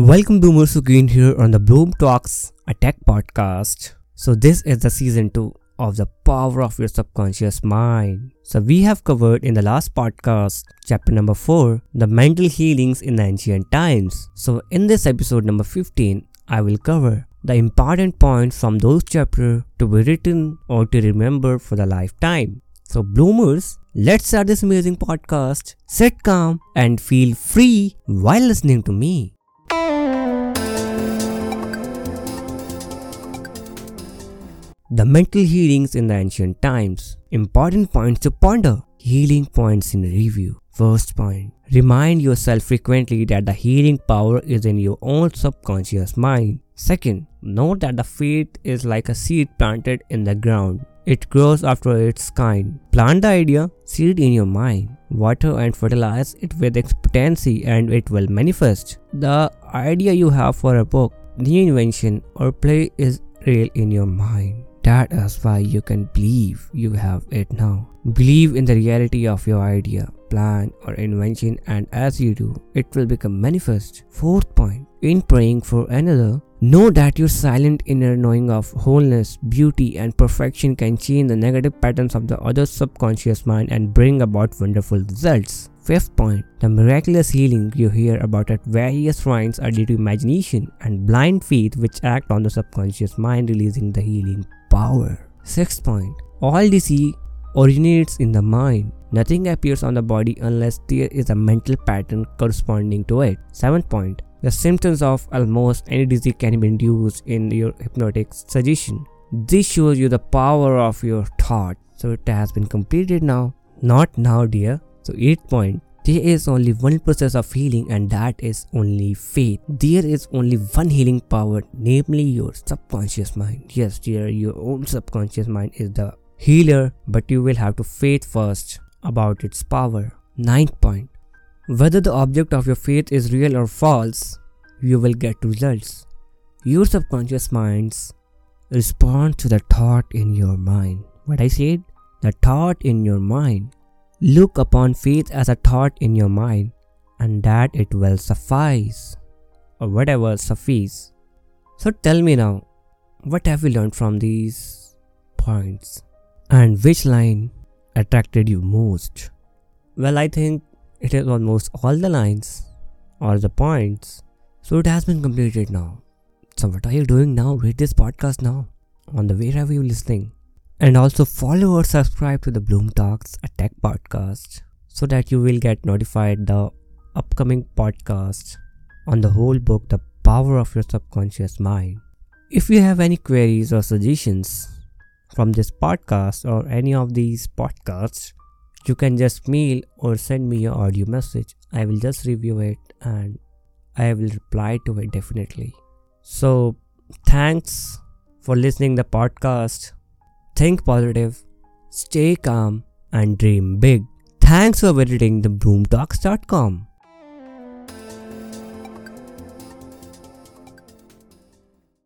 Welcome boomers again here on the Bloom Talks a Tech podcast. So this is the season 2 of the power of your subconscious mind. So we have covered in the last podcast chapter number 4 the mental healings in the ancient times. So in this episode number 15 I will cover the important points from those chapters to be written or to remember for the lifetime. So bloomers, let's start this amazing podcast. Sit calm and feel free while listening to me. The mental healings in the ancient times. Important points to ponder. Healing points in review. First point. Remind yourself frequently that the healing power is in your own subconscious mind. Second, note that the faith is like a seed planted in the ground. It grows after its kind. Plant the idea, seed in your mind, water and fertilize it with expectancy and it will manifest. The idea you have for a book, new invention or play is real in your mind. That is why you can believe you have it now. Believe in the reality of your idea, plan, or invention, and as you do, it will become manifest. Fourth point in praying for another, know that your silent inner knowing of wholeness, beauty, and perfection can change the negative patterns of the other subconscious mind and bring about wonderful results. Fifth point The miraculous healing you hear about at various shrines are due to imagination and blind faith which act on the subconscious mind, releasing the healing power. Sixth point All disease originates in the mind. Nothing appears on the body unless there is a mental pattern corresponding to it. Seventh point The symptoms of almost any disease can be induced in your hypnotic suggestion. This shows you the power of your thought. So it has been completed now. Not now, dear. So, 8th point there is only one process of healing, and that is only faith. There is only one healing power, namely your subconscious mind. Yes, dear, your own subconscious mind is the healer, but you will have to faith first about its power. Ninth point whether the object of your faith is real or false, you will get results. Your subconscious minds respond to the thought in your mind. What I said? The thought in your mind. Look upon faith as a thought in your mind, and that it will suffice, or whatever suffice. So tell me now, what have you learned from these points? And which line attracted you most? Well, I think it is almost all the lines or the points. So it has been completed now. So what are you doing now? Read this podcast now on the wherever you're listening. And also follow or subscribe to the Bloom Talks, a tech podcast, so that you will get notified the upcoming podcast on the whole book, The Power of Your Subconscious Mind. If you have any queries or suggestions from this podcast or any of these podcasts, you can just mail or send me your audio message. I will just review it and I will reply to it definitely. So thanks for listening the podcast think positive, stay calm, and dream big. Thanks for visiting the bloomtalks.com.